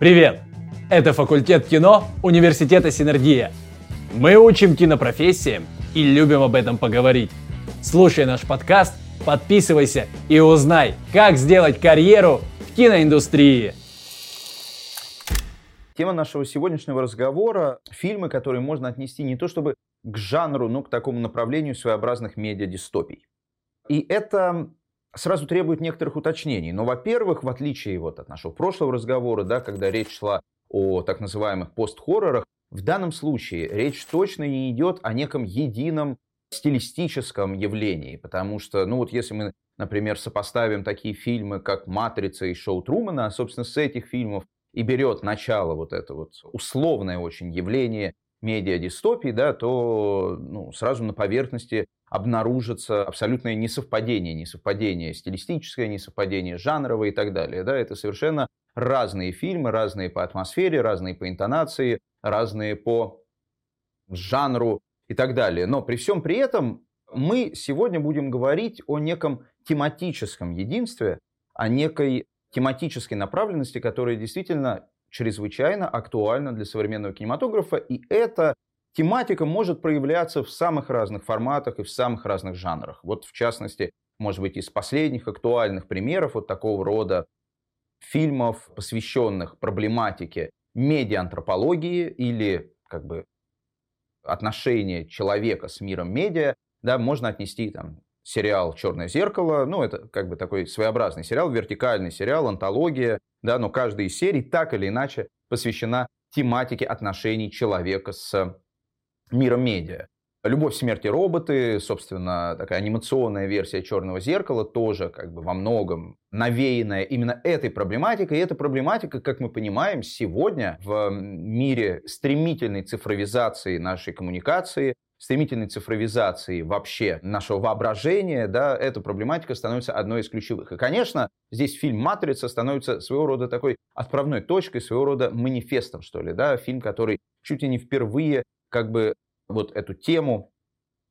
Привет! Это факультет кино Университета Синергия. Мы учим кинопрофессиям и любим об этом поговорить. Слушай наш подкаст, подписывайся и узнай, как сделать карьеру в киноиндустрии. Тема нашего сегодняшнего разговора – фильмы, которые можно отнести не то чтобы к жанру, но к такому направлению своеобразных медиа-дистопий. И это сразу требует некоторых уточнений. Но, во-первых, в отличие вот от нашего прошлого разговора, да, когда речь шла о так называемых пост-хоррорах, в данном случае речь точно не идет о неком едином стилистическом явлении, потому что, ну вот если мы, например, сопоставим такие фильмы, как «Матрица» и «Шоу Трумана», собственно, с этих фильмов и берет начало вот это вот условное очень явление медиадистопии, да, то ну, сразу на поверхности обнаружится абсолютное несовпадение, несовпадение стилистическое, несовпадение жанровое и так далее. Да, это совершенно разные фильмы, разные по атмосфере, разные по интонации, разные по жанру и так далее. Но при всем при этом мы сегодня будем говорить о неком тематическом единстве, о некой тематической направленности, которая действительно чрезвычайно актуальна для современного кинематографа, и эта тематика может проявляться в самых разных форматах и в самых разных жанрах. Вот, в частности, может быть, из последних актуальных примеров вот такого рода фильмов, посвященных проблематике медиаантропологии или как бы отношения человека с миром медиа, да, можно отнести там сериал «Черное зеркало». Ну, это как бы такой своеобразный сериал, вертикальный сериал, антология, да, но каждая из серий так или иначе посвящена тематике отношений человека с миром медиа. «Любовь, смерти роботы», собственно, такая анимационная версия «Черного зеркала», тоже как бы во многом навеянная именно этой проблематикой. И эта проблематика, как мы понимаем, сегодня в мире стремительной цифровизации нашей коммуникации, стремительной цифровизации вообще нашего воображения, да, эта проблематика становится одной из ключевых. И, конечно, здесь фильм «Матрица» становится своего рода такой отправной точкой, своего рода манифестом, что ли, да, фильм, который чуть ли не впервые как бы вот эту тему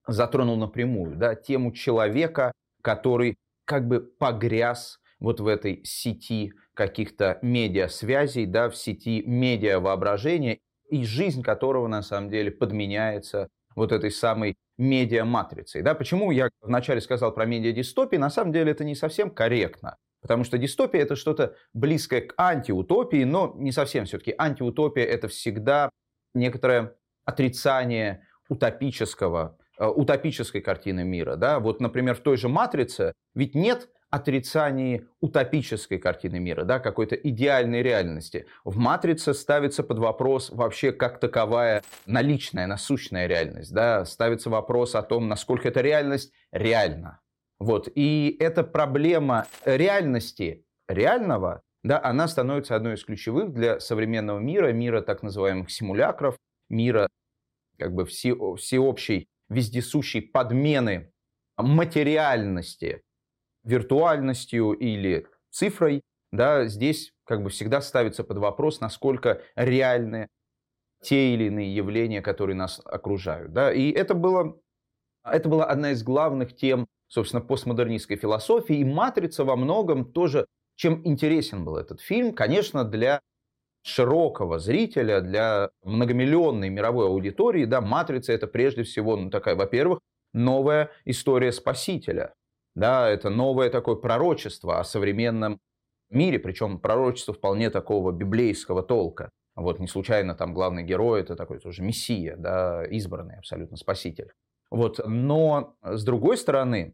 затронул напрямую, да, тему человека, который как бы погряз вот в этой сети каких-то медиасвязей, да, в сети медиа-воображения, и жизнь которого на самом деле подменяется вот этой самой медиа-матрицей. Да? Почему я вначале сказал про медиа-дистопии? На самом деле это не совсем корректно. Потому что дистопия это что-то близкое к антиутопии, но не совсем все-таки. Антиутопия это всегда некоторое отрицание утопического, э, утопической картины мира. Да? Вот, например, в той же «Матрице» ведь нет отрицании утопической картины мира, да, какой-то идеальной реальности. В «Матрице» ставится под вопрос вообще как таковая наличная, насущная реальность. Да, ставится вопрос о том, насколько эта реальность реальна. Вот. И эта проблема реальности реального, да, она становится одной из ключевых для современного мира, мира так называемых симулякров, мира как бы все, всеобщей вездесущей подмены материальности виртуальностью или цифрой, да, здесь как бы всегда ставится под вопрос, насколько реальны те или иные явления, которые нас окружают. Да. И это, было, это была одна из главных тем, собственно, постмодернистской философии. И «Матрица» во многом тоже, чем интересен был этот фильм, конечно, для широкого зрителя, для многомиллионной мировой аудитории, да, «Матрица» — это прежде всего, ну, такая, во-первых, новая история Спасителя, да, это новое такое пророчество о современном мире, причем пророчество вполне такого библейского толка. Вот не случайно там главный герой это такой тоже мессия, да, избранный абсолютно спаситель. Вот, но с другой стороны,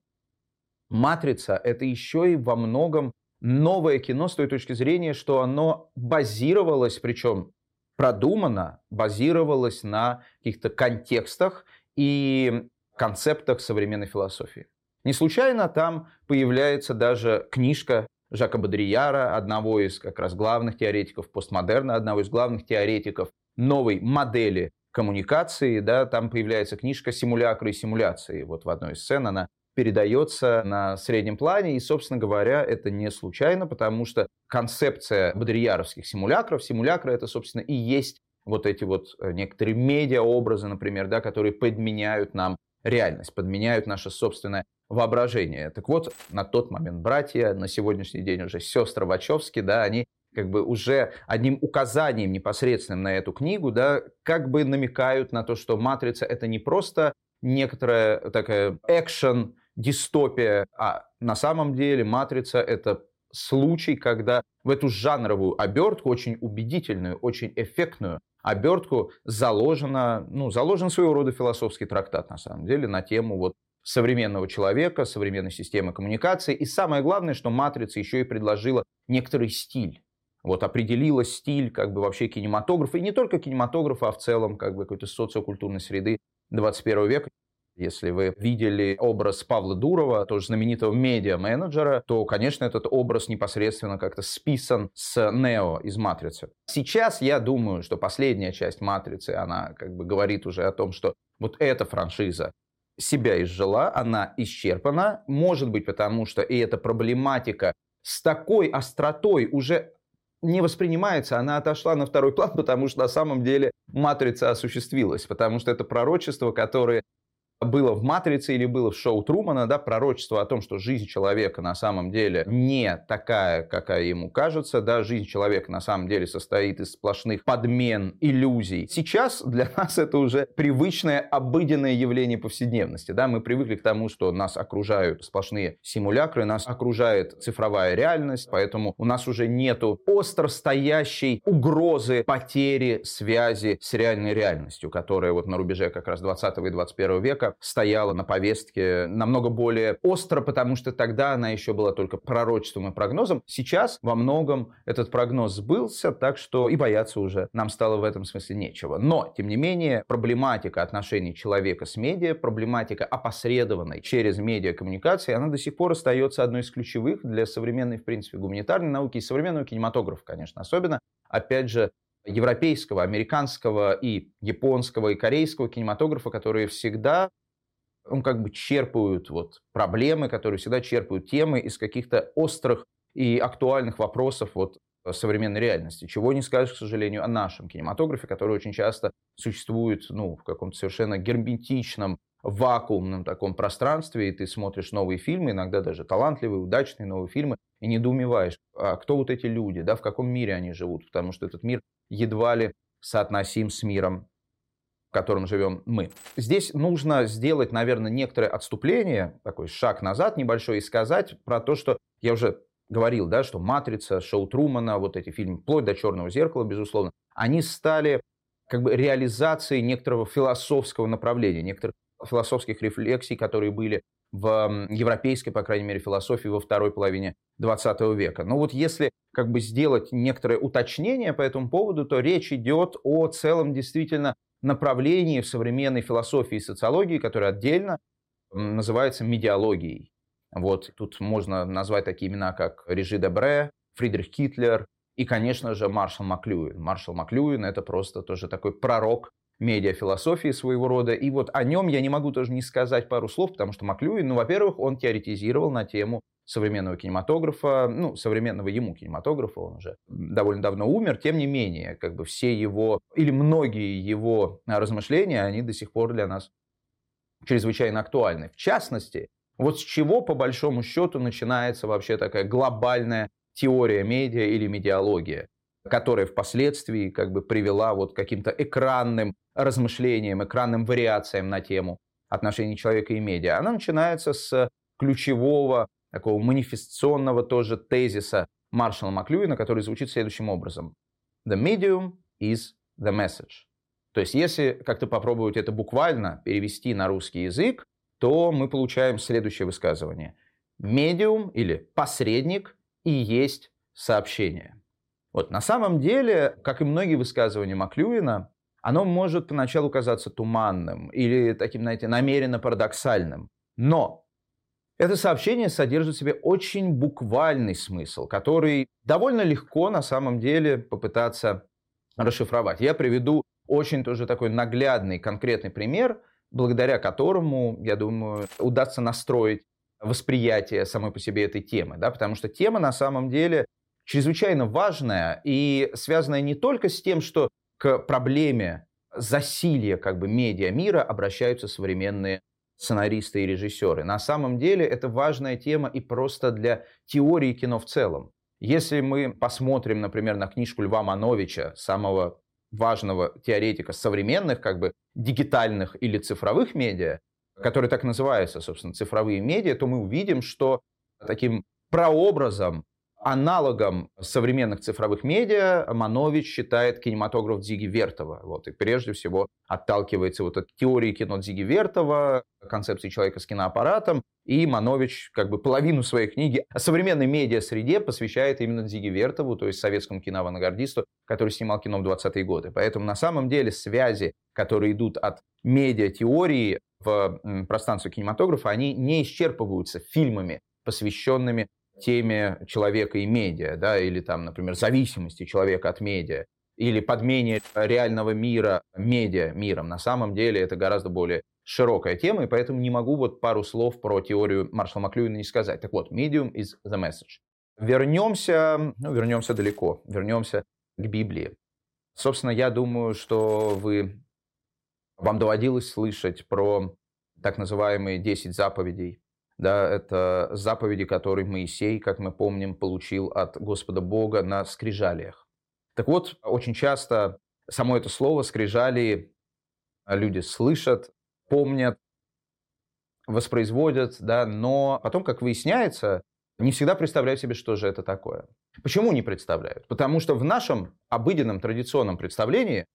«Матрица» — это еще и во многом новое кино с той точки зрения, что оно базировалось, причем продумано, базировалось на каких-то контекстах и концептах современной философии. Не случайно там появляется даже книжка Жака Бодрияра, одного из как раз главных теоретиков постмодерна, одного из главных теоретиков новой модели коммуникации. Да, там появляется книжка «Симулякры и симуляции». Вот в одной из сцен она передается на среднем плане. И, собственно говоря, это не случайно, потому что концепция бодрияровских симулякров, симулякры это, собственно, и есть вот эти вот э, некоторые медиа-образы, например, да, которые подменяют нам реальность, подменяют наше собственное воображение. Так вот, на тот момент братья, на сегодняшний день уже сестры Вачовски, да, они как бы уже одним указанием непосредственным на эту книгу, да, как бы намекают на то, что «Матрица» — это не просто некоторая такая экшен, дистопия, а на самом деле «Матрица» — это случай, когда в эту жанровую обертку, очень убедительную, очень эффектную обертку заложено, ну, заложен своего рода философский трактат, на самом деле, на тему вот современного человека, современной системы коммуникации. И самое главное, что «Матрица» еще и предложила некоторый стиль. Вот определила стиль как бы вообще кинематографа, и не только кинематографа, а в целом как бы какой-то социокультурной среды 21 века. Если вы видели образ Павла Дурова, тоже знаменитого медиа-менеджера, то, конечно, этот образ непосредственно как-то списан с Нео из «Матрицы». Сейчас я думаю, что последняя часть «Матрицы», она как бы говорит уже о том, что вот эта франшиза себя изжила, она исчерпана, может быть, потому что и эта проблематика с такой остротой уже не воспринимается, она отошла на второй план, потому что на самом деле матрица осуществилась, потому что это пророчество, которое было в «Матрице» или было в шоу Трумана, да, пророчество о том, что жизнь человека на самом деле не такая, какая ему кажется, да, жизнь человека на самом деле состоит из сплошных подмен, иллюзий. Сейчас для нас это уже привычное, обыденное явление повседневности, да, мы привыкли к тому, что нас окружают сплошные симулякры, нас окружает цифровая реальность, поэтому у нас уже нету остро стоящей угрозы потери связи с реальной реальностью, которая вот на рубеже как раз 20 и 21 века стояла на повестке намного более остро, потому что тогда она еще была только пророчеством и прогнозом. Сейчас во многом этот прогноз сбылся, так что и бояться уже нам стало в этом смысле нечего. Но, тем не менее, проблематика отношений человека с медиа, проблематика опосредованной через медиакоммуникации, она до сих пор остается одной из ключевых для современной, в принципе, гуманитарной науки и современного кинематографа, конечно, особенно. Опять же, европейского, американского и японского и корейского кинематографа, которые всегда ну, как бы черпают вот проблемы, которые всегда черпают темы из каких-то острых и актуальных вопросов вот современной реальности. Чего не скажешь, к сожалению, о нашем кинематографе, который очень часто существует ну, в каком-то совершенно герметичном, вакуумном таком пространстве, и ты смотришь новые фильмы, иногда даже талантливые, удачные новые фильмы, и недоумеваешь, а кто вот эти люди, да, в каком мире они живут, потому что этот мир едва ли соотносим с миром, котором живем мы. Здесь нужно сделать, наверное, некоторое отступление, такой шаг назад небольшой, и сказать про то, что я уже говорил, да, что «Матрица», «Шоу Трумана», вот эти фильмы, вплоть до «Черного зеркала», безусловно, они стали как бы реализацией некоторого философского направления, некоторых философских рефлексий, которые были в европейской, по крайней мере, философии во второй половине 20 века. Но вот если как бы сделать некоторое уточнение по этому поводу, то речь идет о целом действительно направлении в современной философии и социологии, которое отдельно называется медиалогией. Вот тут можно назвать такие имена, как Режи Дебре, Фридрих Китлер и, конечно же, Маршал Маклюин. Маршал Маклюин – это просто тоже такой пророк медиафилософии своего рода. И вот о нем я не могу тоже не сказать пару слов, потому что Маклюин, ну, во-первых, он теоретизировал на тему современного кинематографа, ну, современного ему кинематографа, он уже довольно давно умер, тем не менее, как бы все его, или многие его размышления, они до сих пор для нас чрезвычайно актуальны. В частности, вот с чего, по большому счету, начинается вообще такая глобальная теория медиа или медиалогия, которая впоследствии как бы привела вот к каким-то экранным размышлениям, экранным вариациям на тему отношений человека и медиа. Она начинается с ключевого такого манифестационного тоже тезиса Маршала Маклюина, который звучит следующим образом. The medium is the message. То есть, если как-то попробовать это буквально перевести на русский язык, то мы получаем следующее высказывание. Медиум или посредник и есть сообщение. Вот на самом деле, как и многие высказывания Маклюина, оно может поначалу казаться туманным или таким, знаете, намеренно парадоксальным. Но это сообщение содержит в себе очень буквальный смысл, который довольно легко на самом деле попытаться расшифровать. Я приведу очень тоже такой наглядный, конкретный пример, благодаря которому, я думаю, удастся настроить восприятие самой по себе этой темы. Да? Потому что тема на самом деле чрезвычайно важная и связанная не только с тем, что к проблеме засилья как бы медиа мира обращаются современные сценаристы и режиссеры. На самом деле это важная тема и просто для теории кино в целом. Если мы посмотрим, например, на книжку Льва Мановича, самого важного теоретика современных, как бы дигитальных или цифровых медиа, который так называется, собственно, цифровые медиа, то мы увидим, что таким прообразом аналогом современных цифровых медиа Манович считает кинематограф Дзиги Вертова. Вот, и прежде всего отталкивается вот от теории кино Дзиги Вертова, концепции человека с киноаппаратом, и Манович как бы половину своей книги о современной медиа-среде посвящает именно Дзиге Вертову, то есть советскому киноавангардисту, который снимал кино в 20-е годы. Поэтому на самом деле связи, которые идут от медиа-теории в пространство кинематографа, они не исчерпываются фильмами, посвященными теме человека и медиа, да, или там, например, зависимости человека от медиа, или подмене реального мира медиа миром. На самом деле это гораздо более широкая тема, и поэтому не могу вот пару слов про теорию Маршала Маклюина не сказать. Так вот, medium is the message. Вернемся, ну, вернемся далеко, вернемся к Библии. Собственно, я думаю, что вы, вам доводилось слышать про так называемые 10 заповедей да, это заповеди, которые Моисей, как мы помним, получил от Господа Бога на скрижалиях. Так вот, очень часто само это слово скрижали люди слышат, помнят, воспроизводят, да, но потом, как выясняется, не всегда представляют себе, что же это такое. Почему не представляют? Потому что в нашем обыденном традиционном представлении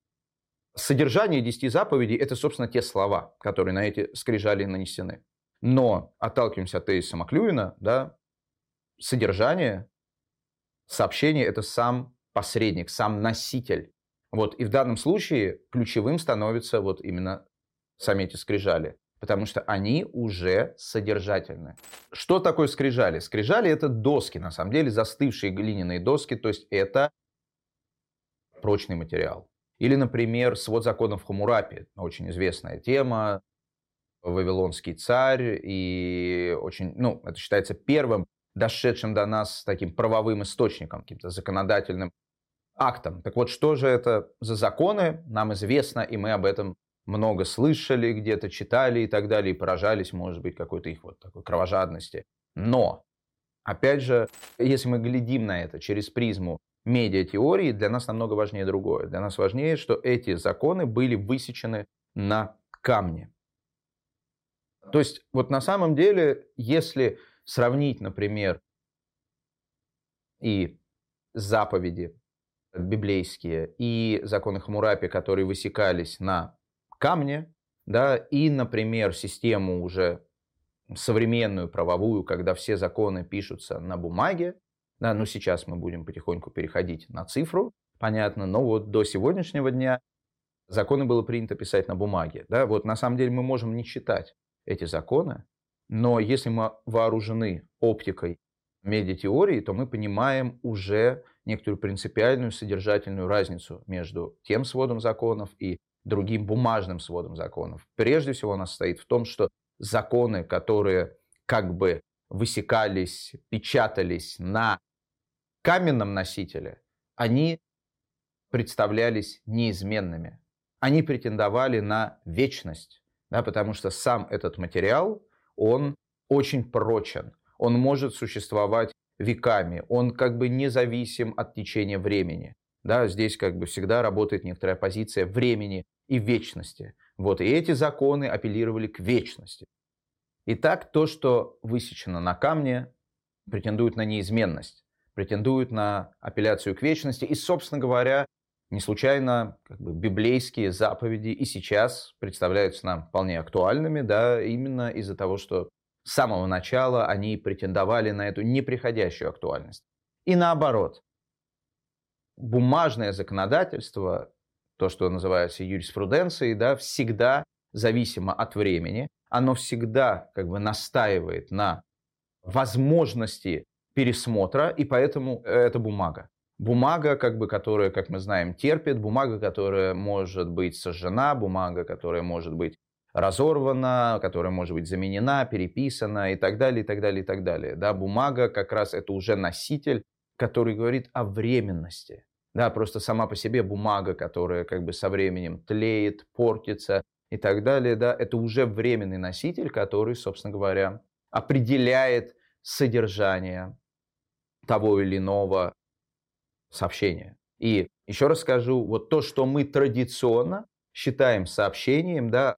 содержание десяти заповедей – это, собственно, те слова, которые на эти скрижали нанесены. Но отталкиваемся от тезиса Маклюина, да, содержание сообщения – это сам посредник, сам носитель. Вот, и в данном случае ключевым становится вот именно сами эти скрижали, потому что они уже содержательны. Что такое скрижали? Скрижали – это доски, на самом деле, застывшие глиняные доски, то есть это прочный материал. Или, например, свод законов Хамурапи, очень известная тема, вавилонский царь, и очень, ну, это считается первым дошедшим до нас таким правовым источником, каким-то законодательным актом. Так вот, что же это за законы, нам известно, и мы об этом много слышали, где-то читали и так далее, и поражались, может быть, какой-то их вот такой кровожадности. Но, опять же, если мы глядим на это через призму медиатеории, для нас намного важнее другое. Для нас важнее, что эти законы были высечены на камне. То есть вот на самом деле, если сравнить, например, и заповеди библейские, и законы Хамурапи, которые высекались на камне, да, и, например, систему уже современную правовую, когда все законы пишутся на бумаге, да, ну сейчас мы будем потихоньку переходить на цифру, понятно, но вот до сегодняшнего дня законы было принято писать на бумаге, да, вот на самом деле мы можем не читать эти законы, но если мы вооружены оптикой медиатеории, то мы понимаем уже некоторую принципиальную содержательную разницу между тем сводом законов и другим бумажным сводом законов. Прежде всего она состоит в том, что законы, которые как бы высекались, печатались на каменном носителе, они представлялись неизменными. Они претендовали на вечность да, потому что сам этот материал, он очень прочен, он может существовать веками, он как бы независим от течения времени. Да, здесь как бы всегда работает некоторая позиция времени и вечности. Вот, и эти законы апеллировали к вечности. Итак, то, что высечено на камне, претендует на неизменность, претендует на апелляцию к вечности. И, собственно говоря, не случайно как бы, библейские заповеди и сейчас представляются нам вполне актуальными, да, именно из-за того, что с самого начала они претендовали на эту неприходящую актуальность. И наоборот, бумажное законодательство, то, что называется юриспруденцией, да, всегда зависимо от времени, оно всегда как бы настаивает на возможности пересмотра, и поэтому это бумага бумага, как бы, которая, как мы знаем, терпит, бумага, которая может быть сожжена, бумага, которая может быть разорвана, которая может быть заменена, переписана и так далее, и так далее, и так далее. Да, бумага как раз это уже носитель, который говорит о временности. Да, просто сама по себе бумага, которая как бы со временем тлеет, портится и так далее, да, это уже временный носитель, который, собственно говоря, определяет содержание того или иного сообщения. И еще раз скажу, вот то, что мы традиционно считаем сообщением, да,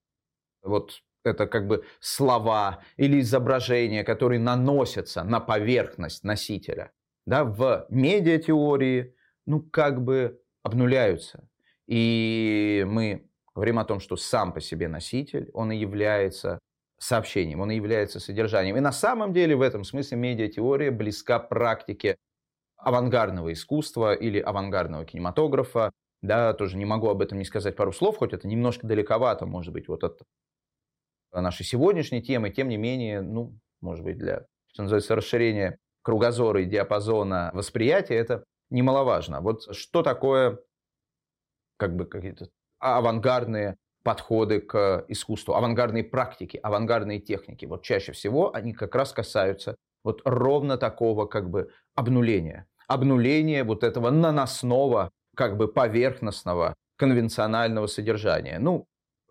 вот это как бы слова или изображения, которые наносятся на поверхность носителя, да, в медиатеории, ну, как бы обнуляются. И мы говорим о том, что сам по себе носитель, он и является сообщением, он и является содержанием. И на самом деле в этом смысле медиатеория близка практике авангардного искусства или авангардного кинематографа. Да, тоже не могу об этом не сказать пару слов, хоть это немножко далековато, может быть, вот от нашей сегодняшней темы, тем не менее, ну, может быть, для, что называется, расширения кругозора и диапазона восприятия, это немаловажно. Вот что такое как бы какие-то авангардные подходы к искусству, авангардные практики, авангардные техники. Вот чаще всего они как раз касаются вот ровно такого как бы обнуления. Обнуления вот этого наносного, как бы поверхностного, конвенционального содержания. Ну,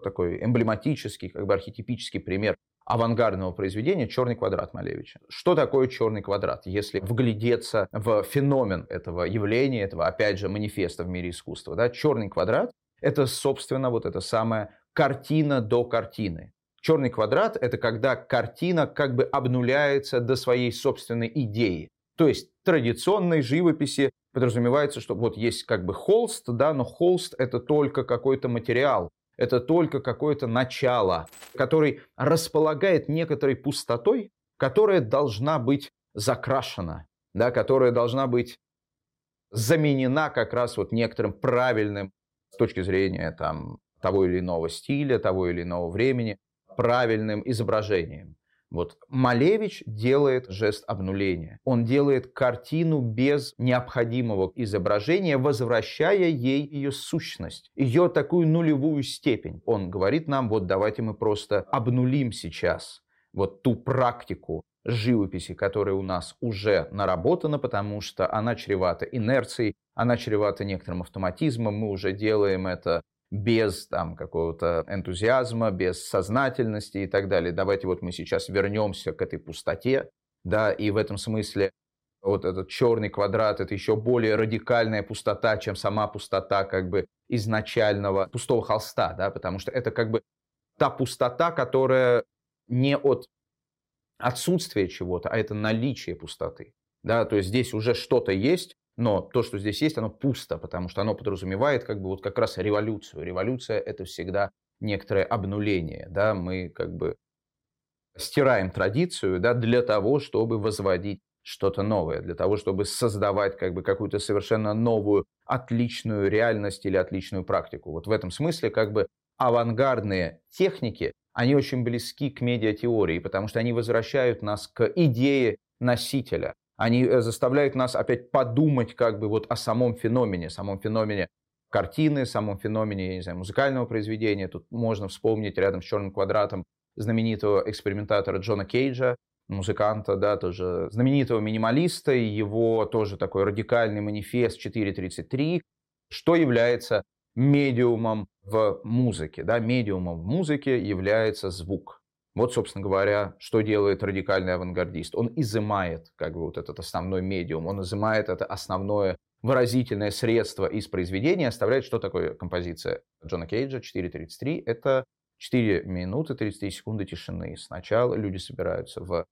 такой эмблематический, как бы архетипический пример авангардного произведения «Черный квадрат» Малевича. Что такое «Черный квадрат»? Если вглядеться в феномен этого явления, этого, опять же, манифеста в мире искусства, да, «Черный квадрат» — это, собственно, вот эта самая картина до картины. Черный квадрат – это когда картина как бы обнуляется до своей собственной идеи. То есть традиционной живописи подразумевается, что вот есть как бы холст, да, но холст – это только какой-то материал, это только какое-то начало, который располагает некоторой пустотой, которая должна быть закрашена, да, которая должна быть заменена как раз вот некоторым правильным с точки зрения там, того или иного стиля, того или иного времени, правильным изображением. Вот Малевич делает жест обнуления. Он делает картину без необходимого изображения, возвращая ей ее сущность, ее такую нулевую степень. Он говорит нам, вот давайте мы просто обнулим сейчас вот ту практику живописи, которая у нас уже наработана, потому что она чревата инерцией, она чревата некоторым автоматизмом, мы уже делаем это без там какого-то энтузиазма, без сознательности и так далее. Давайте вот мы сейчас вернемся к этой пустоте, да, и в этом смысле вот этот черный квадрат – это еще более радикальная пустота, чем сама пустота как бы изначального пустого холста, да, потому что это как бы та пустота, которая не от отсутствия чего-то, а это наличие пустоты. Да, то есть здесь уже что-то есть, но то, что здесь есть, оно пусто, потому что оно подразумевает как бы вот как раз революцию. Революция – это всегда некоторое обнуление. Да? Мы как бы стираем традицию да, для того, чтобы возводить что-то новое, для того, чтобы создавать как бы какую-то совершенно новую, отличную реальность или отличную практику. Вот в этом смысле как бы авангардные техники, они очень близки к медиатеории, потому что они возвращают нас к идее носителя, они э, заставляют нас опять подумать как бы вот о самом феномене, самом феномене картины, самом феномене, я не знаю, музыкального произведения. Тут можно вспомнить рядом с «Черным квадратом» знаменитого экспериментатора Джона Кейджа, музыканта, да, тоже знаменитого минималиста, и его тоже такой радикальный манифест 4.33, что является медиумом в музыке. Да? Медиумом в музыке является звук. Вот, собственно говоря, что делает радикальный авангардист. Он изымает как бы вот этот основной медиум, он изымает это основное выразительное средство из произведения, оставляет, что такое композиция Джона Кейджа 4.33. Это 4 минуты 33 секунды тишины. Сначала люди собираются в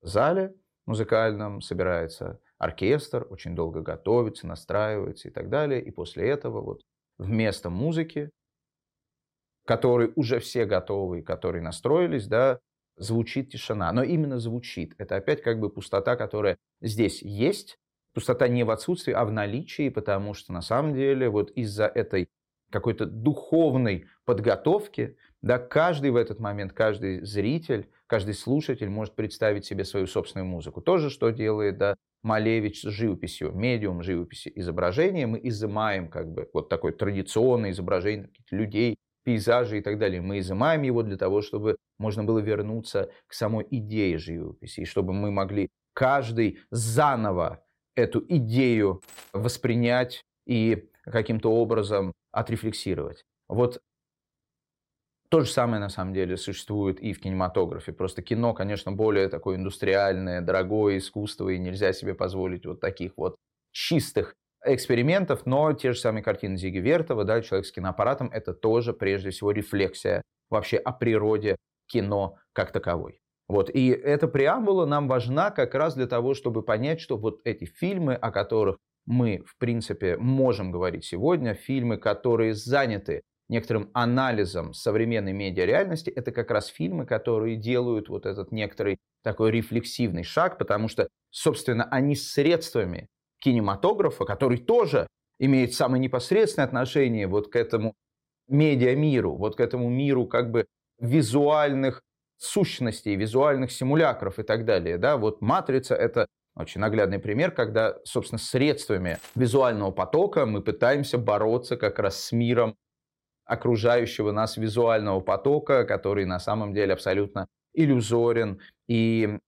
зале музыкальном, собирается оркестр, очень долго готовится, настраивается и так далее. И после этого вот вместо музыки который уже все готовы, которые настроились, да, звучит тишина. Но именно звучит. Это опять как бы пустота, которая здесь есть. Пустота не в отсутствии, а в наличии, потому что на самом деле вот из-за этой какой-то духовной подготовки, да, каждый в этот момент, каждый зритель, каждый слушатель может представить себе свою собственную музыку. То же, что делает да, Малевич с живописью, медиум живописи, изображения. Мы изымаем как бы вот такое традиционное изображение людей, пейзажи и так далее. Мы изымаем его для того, чтобы можно было вернуться к самой идее живописи, и чтобы мы могли каждый заново эту идею воспринять и каким-то образом отрефлексировать. Вот То же самое, на самом деле, существует и в кинематографе. Просто кино, конечно, более такое индустриальное, дорогое искусство, и нельзя себе позволить вот таких вот чистых экспериментов, но те же самые картины Зиги Вертова, да, «Человек с киноаппаратом» — это тоже, прежде всего, рефлексия вообще о природе кино как таковой. Вот. И эта преамбула нам важна как раз для того, чтобы понять, что вот эти фильмы, о которых мы, в принципе, можем говорить сегодня, фильмы, которые заняты некоторым анализом современной медиареальности, это как раз фильмы, которые делают вот этот некоторый такой рефлексивный шаг, потому что, собственно, они средствами кинематографа, который тоже имеет самое непосредственное отношение вот к этому медиамиру, вот к этому миру как бы визуальных сущностей, визуальных симулякров и так далее. Да? Вот «Матрица» — это очень наглядный пример, когда, собственно, средствами визуального потока мы пытаемся бороться как раз с миром окружающего нас визуального потока, который на самом деле абсолютно иллюзорен и,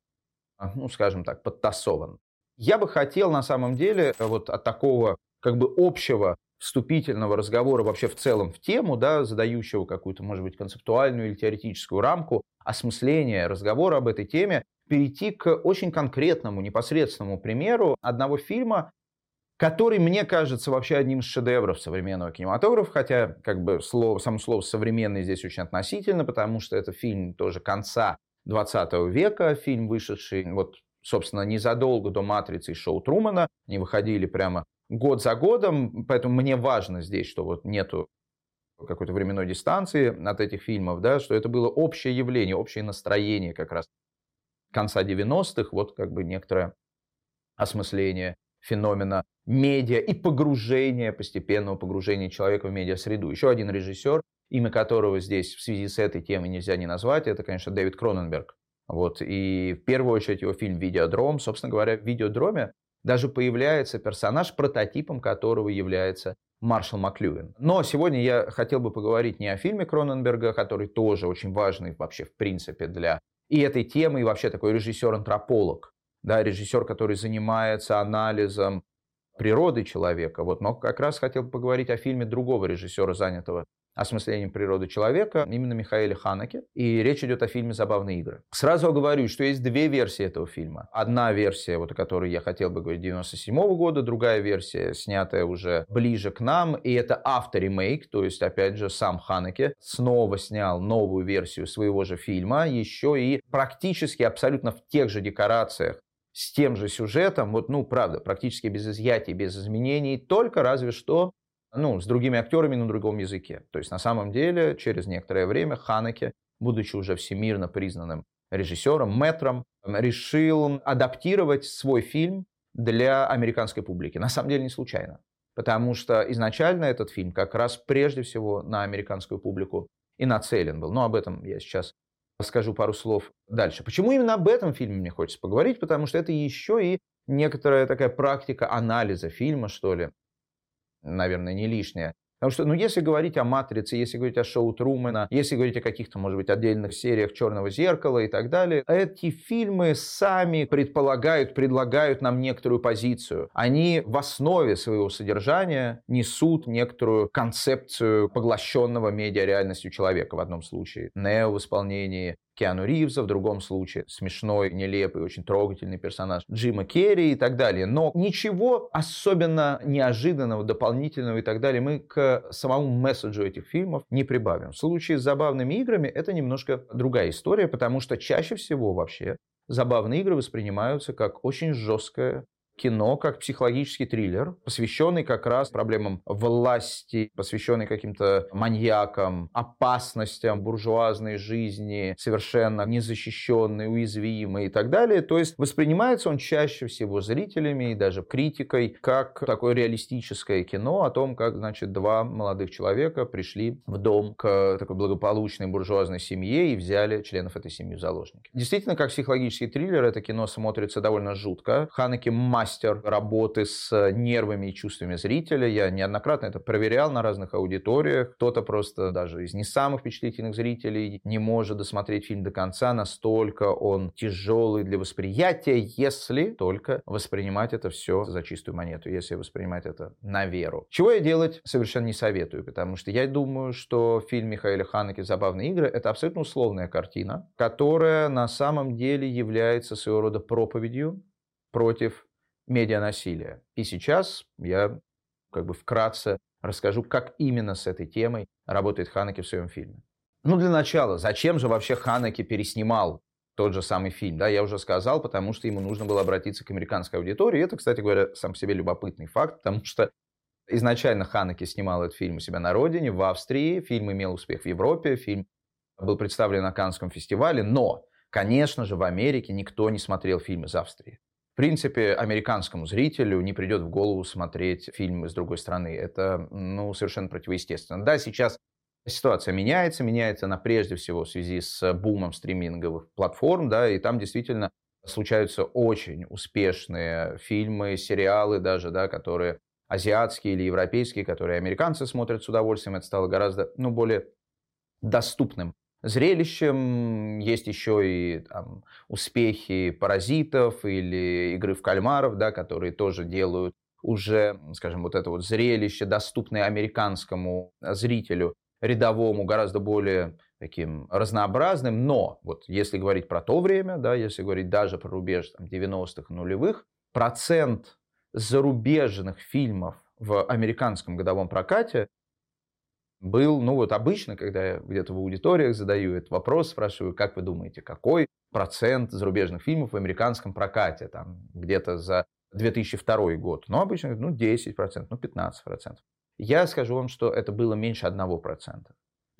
ну, скажем так, подтасован. Я бы хотел на самом деле вот от такого как бы общего вступительного разговора вообще в целом в тему, да, задающего какую-то, может быть, концептуальную или теоретическую рамку осмысления разговора об этой теме, перейти к очень конкретному, непосредственному примеру одного фильма, который мне кажется вообще одним из шедевров современного кинематографа, хотя как бы слово, само слово «современный» здесь очень относительно, потому что это фильм тоже конца 20 века, фильм, вышедший вот, собственно, незадолго до «Матрицы» и шоу Трумана. Они выходили прямо год за годом, поэтому мне важно здесь, что вот нету какой-то временной дистанции от этих фильмов, да, что это было общее явление, общее настроение как раз конца 90-х, вот как бы некоторое осмысление феномена медиа и погружения, постепенного погружения человека в медиа-среду. Еще один режиссер, имя которого здесь в связи с этой темой нельзя не назвать, это, конечно, Дэвид Кроненберг. Вот, и в первую очередь его фильм «Видеодром». Собственно говоря, в «Видеодроме» даже появляется персонаж, прототипом которого является Маршал Маклюин. Но сегодня я хотел бы поговорить не о фильме Кроненберга, который тоже очень важный вообще в принципе для и этой темы, и вообще такой режиссер-антрополог да, режиссер, который занимается анализом природы человека. Вот, но как раз хотел поговорить о фильме другого режиссера, занятого осмыслением природы человека, именно Михаэля Ханеке. И речь идет о фильме «Забавные игры». Сразу говорю, что есть две версии этого фильма. Одна версия, вот о которой я хотел бы говорить, 97 -го года, другая версия, снятая уже ближе к нам, и это авторемейк, то есть, опять же, сам Ханеке снова снял новую версию своего же фильма, еще и практически абсолютно в тех же декорациях, с тем же сюжетом, вот, ну, правда, практически без изъятий, без изменений, только разве что, ну, с другими актерами на другом языке. То есть, на самом деле, через некоторое время Ханеке, будучи уже всемирно признанным режиссером, мэтром, решил адаптировать свой фильм для американской публики. На самом деле, не случайно. Потому что изначально этот фильм как раз прежде всего на американскую публику и нацелен был. Но об этом я сейчас скажу пару слов дальше. Почему именно об этом фильме мне хочется поговорить? Потому что это еще и некоторая такая практика анализа фильма, что ли. Наверное, не лишняя. Потому что, ну, если говорить о «Матрице», если говорить о шоу Трумэна, если говорить о каких-то, может быть, отдельных сериях «Черного зеркала» и так далее, эти фильмы сами предполагают, предлагают нам некоторую позицию. Они в основе своего содержания несут некоторую концепцию поглощенного медиареальностью человека в одном случае. Нео в исполнении Киану Ривза, в другом случае смешной, нелепый, очень трогательный персонаж Джима Керри и так далее. Но ничего особенно неожиданного, дополнительного и так далее мы к самому месседжу этих фильмов не прибавим. В случае с забавными играми это немножко другая история, потому что чаще всего вообще забавные игры воспринимаются как очень жесткая кино как психологический триллер, посвященный как раз проблемам власти, посвященный каким-то маньякам, опасностям буржуазной жизни, совершенно незащищенной, уязвимой и так далее. То есть воспринимается он чаще всего зрителями и даже критикой как такое реалистическое кино о том, как, значит, два молодых человека пришли в дом к такой благополучной буржуазной семье и взяли членов этой семьи в заложники. Действительно, как психологический триллер, это кино смотрится довольно жутко. Ханеки мастер мастер работы с нервами и чувствами зрителя. Я неоднократно это проверял на разных аудиториях. Кто-то просто даже из не самых впечатлительных зрителей не может досмотреть фильм до конца, настолько он тяжелый для восприятия, если только воспринимать это все за чистую монету, если воспринимать это на веру. Чего я делать совершенно не советую, потому что я думаю, что фильм Михаила Ханеки «Забавные игры» — это абсолютно условная картина, которая на самом деле является своего рода проповедью против медианасилия. И сейчас я как бы вкратце расскажу, как именно с этой темой работает Ханеки в своем фильме. Ну, для начала, зачем же вообще Ханеки переснимал тот же самый фильм? Да, я уже сказал, потому что ему нужно было обратиться к американской аудитории. Это, кстати говоря, сам себе любопытный факт, потому что изначально Ханеки снимал этот фильм у себя на родине, в Австрии. Фильм имел успех в Европе, фильм был представлен на Каннском фестивале, но, конечно же, в Америке никто не смотрел фильм из Австрии. В принципе, американскому зрителю не придет в голову смотреть фильм из другой страны. Это ну, совершенно противоестественно. Да, сейчас ситуация меняется, меняется она прежде всего в связи с бумом стриминговых платформ, да, и там действительно случаются очень успешные фильмы, сериалы даже, да, которые азиатские или европейские, которые американцы смотрят с удовольствием, это стало гораздо, ну, более доступным зрелищем. Есть еще и там, успехи паразитов или игры в кальмаров, да, которые тоже делают уже, скажем, вот это вот зрелище, доступное американскому зрителю, рядовому, гораздо более таким разнообразным. Но вот если говорить про то время, да, если говорить даже про рубеж там, 90-х нулевых, процент зарубежных фильмов в американском годовом прокате был, ну вот обычно, когда я где-то в аудиториях задаю этот вопрос, спрашиваю, как вы думаете, какой процент зарубежных фильмов в американском прокате, там где-то за 2002 год? Ну, обычно, ну, 10%, ну, 15%. Я скажу вам, что это было меньше 1%.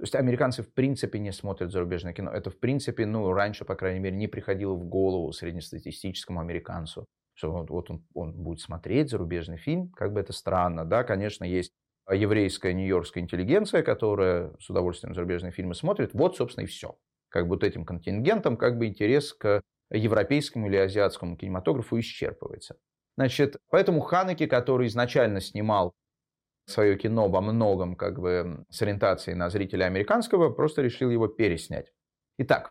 То есть американцы в принципе не смотрят зарубежное кино. Это в принципе, ну, раньше, по крайней мере, не приходило в голову среднестатистическому американцу, что вот, вот он, он будет смотреть зарубежный фильм, как бы это странно, да, конечно, есть еврейская нью-йоркская интеллигенция, которая с удовольствием зарубежные фильмы смотрит, вот, собственно, и все. Как бы вот этим контингентом как бы интерес к европейскому или азиатскому кинематографу исчерпывается. Значит, поэтому Ханеке, который изначально снимал свое кино во многом как бы с ориентацией на зрителя американского, просто решил его переснять. Итак,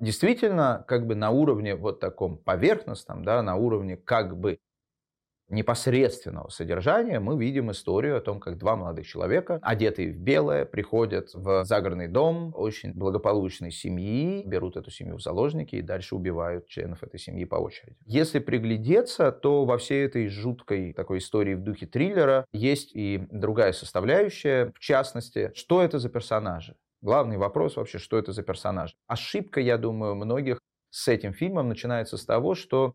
действительно, как бы на уровне вот таком поверхностном, да, на уровне как бы непосредственного содержания мы видим историю о том, как два молодых человека, одетые в белое, приходят в загородный дом очень благополучной семьи, берут эту семью в заложники и дальше убивают членов этой семьи по очереди. Если приглядеться, то во всей этой жуткой такой истории в духе триллера есть и другая составляющая, в частности, что это за персонажи. Главный вопрос вообще, что это за персонажи. Ошибка, я думаю, многих с этим фильмом начинается с того, что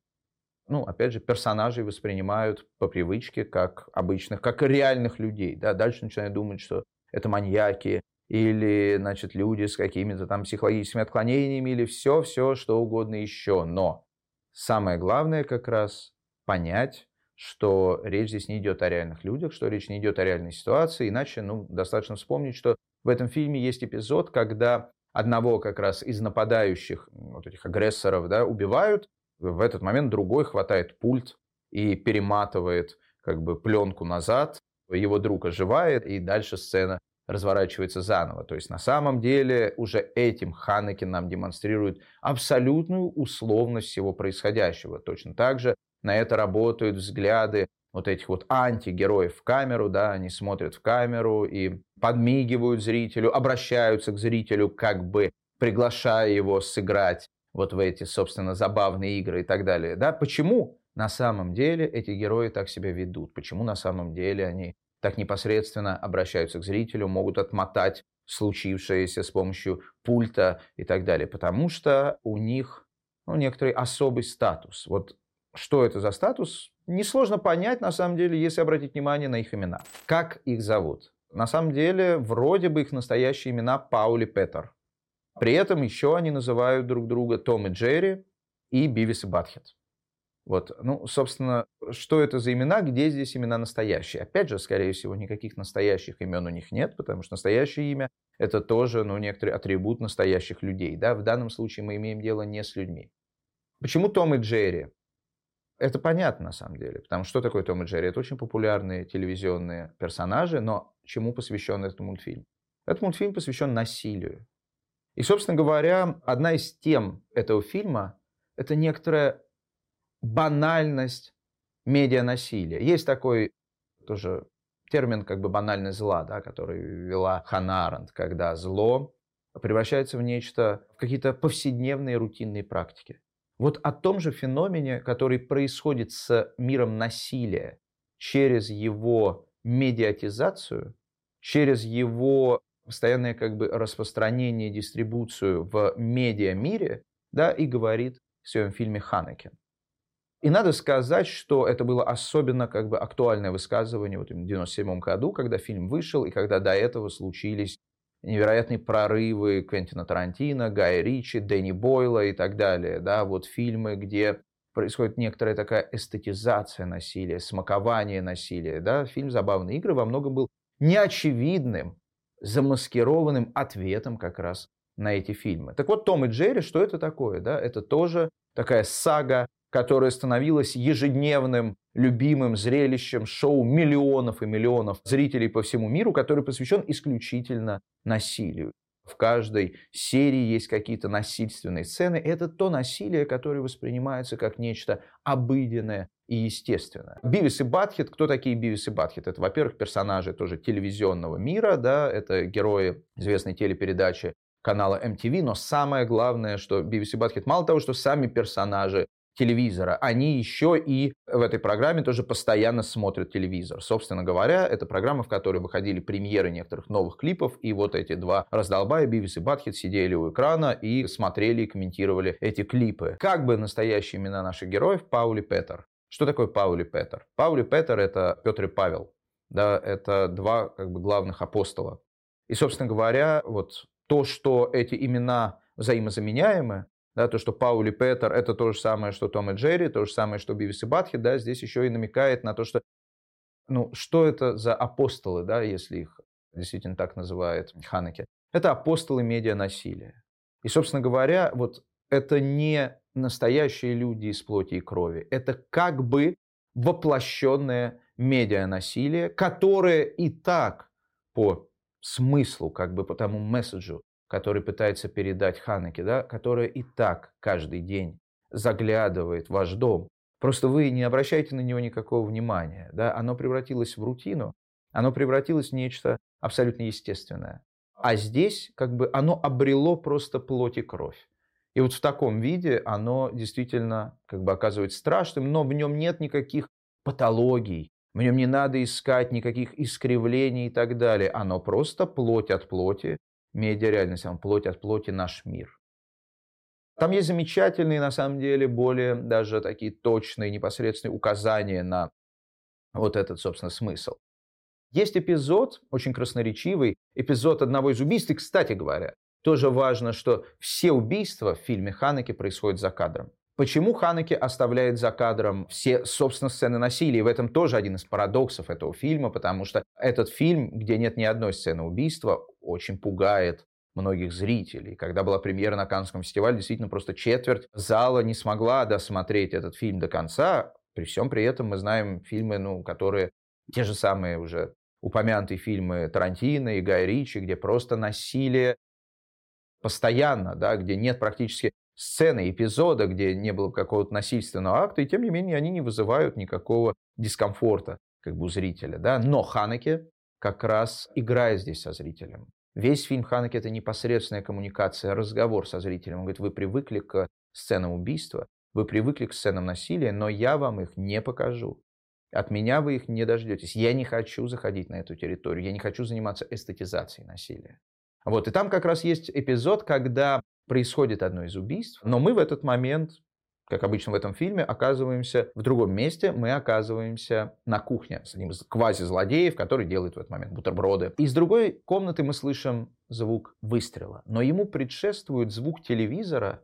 ну, опять же, персонажей воспринимают по привычке как обычных, как реальных людей. Да? Дальше начинают думать, что это маньяки или, значит, люди с какими-то там психологическими отклонениями или все-все, что угодно еще. Но самое главное как раз понять, что речь здесь не идет о реальных людях, что речь не идет о реальной ситуации, иначе, ну, достаточно вспомнить, что в этом фильме есть эпизод, когда одного как раз из нападающих, вот этих агрессоров, да, убивают, в этот момент другой хватает пульт и перематывает как бы пленку назад, его друг оживает, и дальше сцена разворачивается заново. То есть на самом деле уже этим Ханекин нам демонстрирует абсолютную условность всего происходящего. Точно так же на это работают взгляды вот этих вот антигероев в камеру, да, они смотрят в камеру и подмигивают зрителю, обращаются к зрителю, как бы приглашая его сыграть вот в эти, собственно, забавные игры и так далее. Да? Почему на самом деле эти герои так себя ведут? Почему на самом деле они так непосредственно обращаются к зрителю, могут отмотать случившееся с помощью пульта и так далее? Потому что у них ну, некоторый особый статус. Вот что это за статус, несложно понять, на самом деле, если обратить внимание на их имена. Как их зовут? На самом деле, вроде бы их настоящие имена Паули Петер. При этом еще они называют друг друга Том и Джерри и Бивис и Батхед. Вот, ну, собственно, что это за имена, где здесь имена настоящие? Опять же, скорее всего, никаких настоящих имен у них нет, потому что настоящее имя – это тоже, ну, некоторый атрибут настоящих людей, да, в данном случае мы имеем дело не с людьми. Почему Том и Джерри? Это понятно на самом деле, потому что что такое Том и Джерри? Это очень популярные телевизионные персонажи, но чему посвящен этот мультфильм? Этот мультфильм посвящен насилию. И, собственно говоря, одна из тем этого фильма – это некоторая банальность медианасилия. Есть такой тоже термин как бы банальность зла, да, который вела Ханна когда зло превращается в нечто, в какие-то повседневные рутинные практики. Вот о том же феномене, который происходит с миром насилия через его медиатизацию, через его постоянное как бы распространение, дистрибуцию в медиа-мире, да, и говорит в своем фильме Ханекен. И надо сказать, что это было особенно как бы актуальное высказывание вот в 1997 году, когда фильм вышел, и когда до этого случились невероятные прорывы Квентина Тарантино, Гая Ричи, Дэнни Бойла и так далее. Да, вот фильмы, где происходит некоторая такая эстетизация насилия, смакование насилия. Да? Фильм «Забавные игры» во многом был неочевидным, замаскированным ответом как раз на эти фильмы. Так вот, Том и Джерри, что это такое? Да? Это тоже такая сага, которая становилась ежедневным любимым зрелищем шоу миллионов и миллионов зрителей по всему миру, который посвящен исключительно насилию. В каждой серии есть какие-то насильственные сцены. Это то насилие, которое воспринимается как нечто обыденное и естественное. Бивис и Батхит. Кто такие Бивис и Батхит? Это, во-первых, персонажи тоже телевизионного мира. Да? Это герои известной телепередачи канала MTV. Но самое главное, что Бивис и Батхит, мало того, что сами персонажи телевизора, они еще и в этой программе тоже постоянно смотрят телевизор. Собственно говоря, это программа, в которой выходили премьеры некоторых новых клипов, и вот эти два раздолбая, Бивис и Батхит, сидели у экрана и смотрели и комментировали эти клипы. Как бы настоящие имена наших героев, Паули Петер. Что такое Паули Петер? Паули Петер – это Петр и Павел. Да, это два как бы, главных апостола. И, собственно говоря, вот то, что эти имена взаимозаменяемы, да, то, что Паули Петер – это то же самое, что Том и Джерри, то же самое, что Бивис и Батхи, да, здесь еще и намекает на то, что, ну, что это за апостолы, да, если их действительно так называет Ханеке. Это апостолы медианасилия. И, собственно говоря, вот это не настоящие люди из плоти и крови. Это как бы воплощенное медианасилие, которое и так по смыслу, как бы по тому месседжу, который пытается передать Ханеке, да, которая и так каждый день заглядывает в ваш дом. Просто вы не обращаете на него никакого внимания. Да? Оно превратилось в рутину, оно превратилось в нечто абсолютно естественное. А здесь как бы оно обрело просто плоть и кровь. И вот в таком виде оно действительно как бы оказывается страшным, но в нем нет никаких патологий, в нем не надо искать никаких искривлений и так далее. Оно просто плоть от плоти, медиареальность, он плоть от плоти наш мир. Там есть замечательные, на самом деле, более даже такие точные, непосредственные указания на вот этот, собственно, смысл. Есть эпизод, очень красноречивый, эпизод одного из убийств. И, кстати говоря, тоже важно, что все убийства в фильме Ханеке происходят за кадром. Почему Ханеке оставляет за кадром все, собственно, сцены насилия? И в этом тоже один из парадоксов этого фильма, потому что этот фильм, где нет ни одной сцены убийства, очень пугает многих зрителей. Когда была премьера на Каннском фестивале, действительно просто четверть зала не смогла досмотреть этот фильм до конца. При всем при этом мы знаем фильмы, ну, которые те же самые уже упомянутые фильмы Тарантино и Гай Ричи, где просто насилие постоянно, да, где нет практически сцены, эпизода, где не было какого-то насильственного акта, и тем не менее они не вызывают никакого дискомфорта как бы у зрителя. Да? Но Ханеке как раз играет здесь со зрителем. Весь фильм Ханеке – это непосредственная коммуникация, разговор со зрителем. Он говорит, вы привыкли к сценам убийства, вы привыкли к сценам насилия, но я вам их не покажу. От меня вы их не дождетесь. Я не хочу заходить на эту территорию, я не хочу заниматься эстетизацией насилия. Вот, и там как раз есть эпизод, когда происходит одно из убийств, но мы в этот момент, как обычно в этом фильме, оказываемся в другом месте, мы оказываемся на кухне с одним из квази-злодеев, который делает в этот момент бутерброды. Из другой комнаты мы слышим звук выстрела, но ему предшествует звук телевизора,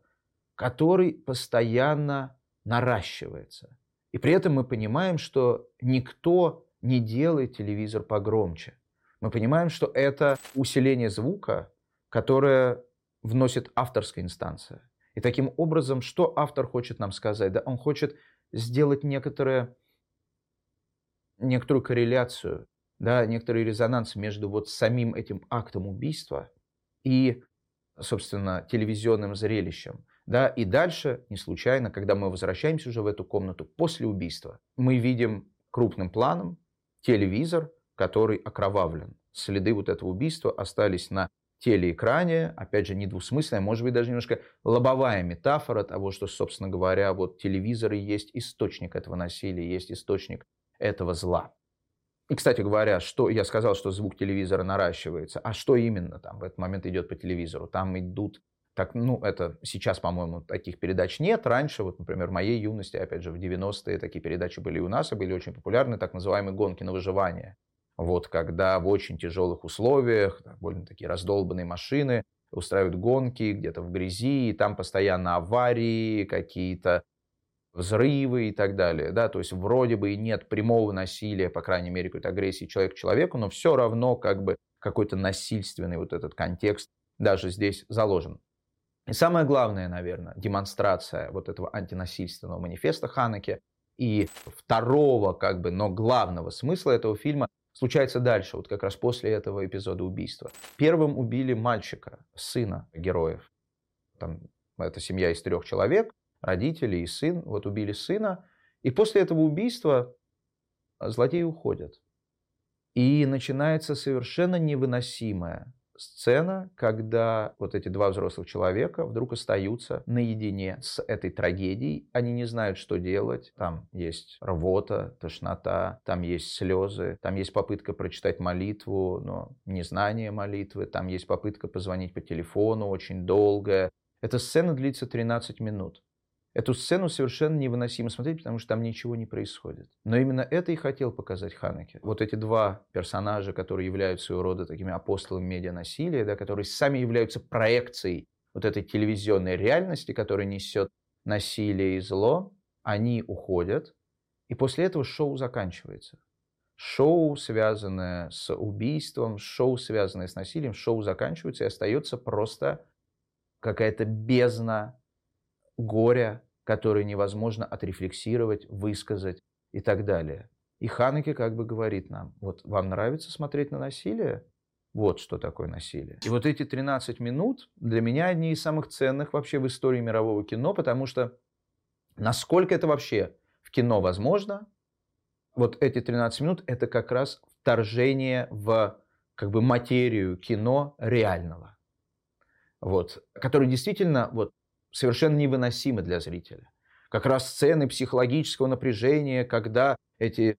который постоянно наращивается. И при этом мы понимаем, что никто не делает телевизор погромче. Мы понимаем, что это усиление звука, которое вносит авторская инстанция. И таким образом, что автор хочет нам сказать? Да, он хочет сделать некоторое, некоторую корреляцию, да, некоторый резонанс между вот самим этим актом убийства и, собственно, телевизионным зрелищем. Да, и дальше, не случайно, когда мы возвращаемся уже в эту комнату после убийства, мы видим крупным планом телевизор, который окровавлен. Следы вот этого убийства остались на телеэкране, опять же, недвусмысленная, может быть, даже немножко лобовая метафора того, что, собственно говоря, вот телевизоры есть источник этого насилия, есть источник этого зла. И, кстати говоря, что я сказал, что звук телевизора наращивается, а что именно там в этот момент идет по телевизору? Там идут так, ну, это сейчас, по-моему, таких передач нет. Раньше, вот, например, в моей юности, опять же, в 90-е такие передачи были у нас и были очень популярны, так называемые гонки на выживание. Вот, когда в очень тяжелых условиях, довольно такие раздолбанные машины, устраивают гонки где-то в грязи, и там постоянно аварии, какие-то взрывы и так далее. Да? То есть вроде бы и нет прямого насилия, по крайней мере, какой-то агрессии человека к человеку, но все равно как бы какой-то насильственный вот этот контекст даже здесь заложен. И самое главное, наверное, демонстрация вот этого антинасильственного манифеста Ханеке и второго, как бы, но главного смысла этого фильма случается дальше, вот как раз после этого эпизода убийства. Первым убили мальчика, сына героев. Там, это семья из трех человек, родители и сын. Вот убили сына. И после этого убийства злодеи уходят. И начинается совершенно невыносимое сцена, когда вот эти два взрослых человека вдруг остаются наедине с этой трагедией. Они не знают, что делать. Там есть рвота, тошнота, там есть слезы, там есть попытка прочитать молитву, но незнание молитвы, там есть попытка позвонить по телефону очень долгая. Эта сцена длится 13 минут. Эту сцену совершенно невыносимо смотреть, потому что там ничего не происходит. Но именно это и хотел показать Ханеке. Вот эти два персонажа, которые являются своего рода такими апостолами медианасилия, да, которые сами являются проекцией вот этой телевизионной реальности, которая несет насилие и зло, они уходят, и после этого шоу заканчивается. Шоу, связанное с убийством, шоу, связанное с насилием, шоу заканчивается, и остается просто какая-то бездна горя, которое невозможно отрефлексировать, высказать и так далее. И Ханеке как бы говорит нам, вот вам нравится смотреть на насилие? Вот что такое насилие. И вот эти 13 минут для меня одни из самых ценных вообще в истории мирового кино, потому что насколько это вообще в кино возможно, вот эти 13 минут это как раз вторжение в как бы материю кино реального. Вот, который действительно вот совершенно невыносимы для зрителя. Как раз сцены психологического напряжения, когда эти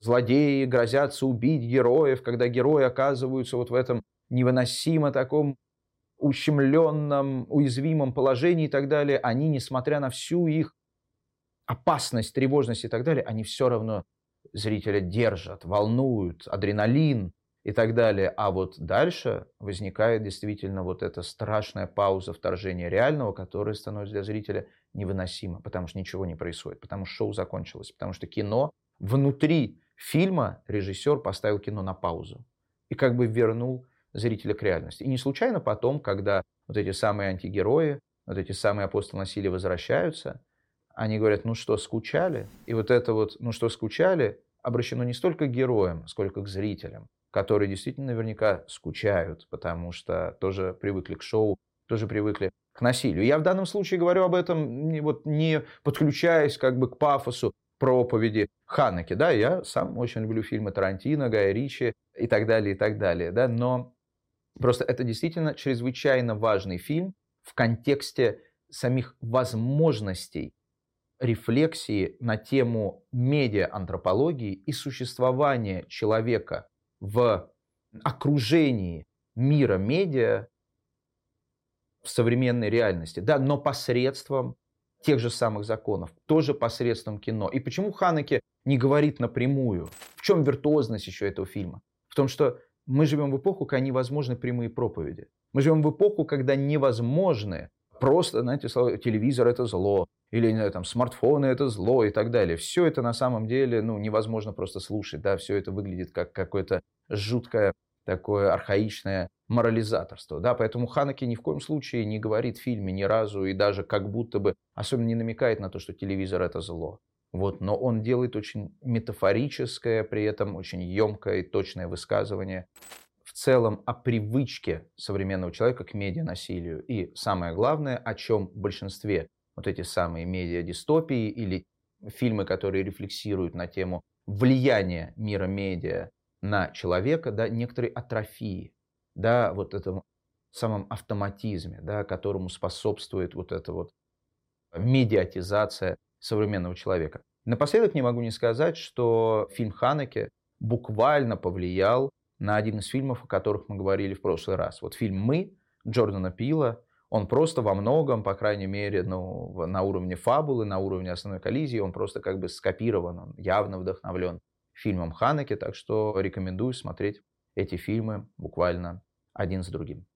злодеи грозятся убить героев, когда герои оказываются вот в этом невыносимо таком ущемленном, уязвимом положении и так далее, они, несмотря на всю их опасность, тревожность и так далее, они все равно зрителя держат, волнуют, адреналин, и так далее. А вот дальше возникает действительно вот эта страшная пауза вторжения реального, которая становится для зрителя невыносима, потому что ничего не происходит, потому что шоу закончилось, потому что кино внутри фильма режиссер поставил кино на паузу и как бы вернул зрителя к реальности. И не случайно потом, когда вот эти самые антигерои, вот эти самые апостолы насилия возвращаются, они говорят, ну что, скучали? И вот это вот, ну что, скучали, обращено не столько к героям, сколько к зрителям которые действительно наверняка скучают, потому что тоже привыкли к шоу, тоже привыкли к насилию. Я в данном случае говорю об этом, не, вот, не подключаясь как бы к пафосу проповеди Ханеке. Да, я сам очень люблю фильмы Тарантино, Гая Ричи и так далее, и так далее. Да, но просто это действительно чрезвычайно важный фильм в контексте самих возможностей рефлексии на тему медиа-антропологии и существования человека в окружении мира медиа в современной реальности, да, но посредством тех же самых законов, тоже посредством кино. И почему Ханеке не говорит напрямую? В чем виртуозность еще этого фильма? В том, что мы живем в эпоху, когда невозможны прямые проповеди. Мы живем в эпоху, когда невозможны просто, знаете, телевизор это зло, или, не знаю, там, смартфоны это зло и так далее. Все это на самом деле, ну, невозможно просто слушать, да, все это выглядит как какое-то жуткое такое архаичное морализаторство. Да? Поэтому Ханаки ни в коем случае не говорит в фильме ни разу и даже как будто бы особенно не намекает на то, что телевизор это зло. Вот, но он делает очень метафорическое, при этом очень емкое и точное высказывание целом о привычке современного человека к медианасилию. И самое главное, о чем в большинстве вот эти самые медиадистопии или фильмы, которые рефлексируют на тему влияния мира медиа на человека, да, некоторой атрофии, да, вот этом самом автоматизме, да, которому способствует вот эта вот медиатизация современного человека. Напоследок не могу не сказать, что фильм Ханеке буквально повлиял на один из фильмов, о которых мы говорили в прошлый раз. Вот фильм «Мы» Джордана Пила, он просто во многом, по крайней мере, ну, на уровне фабулы, на уровне основной коллизии, он просто как бы скопирован, он явно вдохновлен фильмом Ханеке, так что рекомендую смотреть эти фильмы буквально один за другим.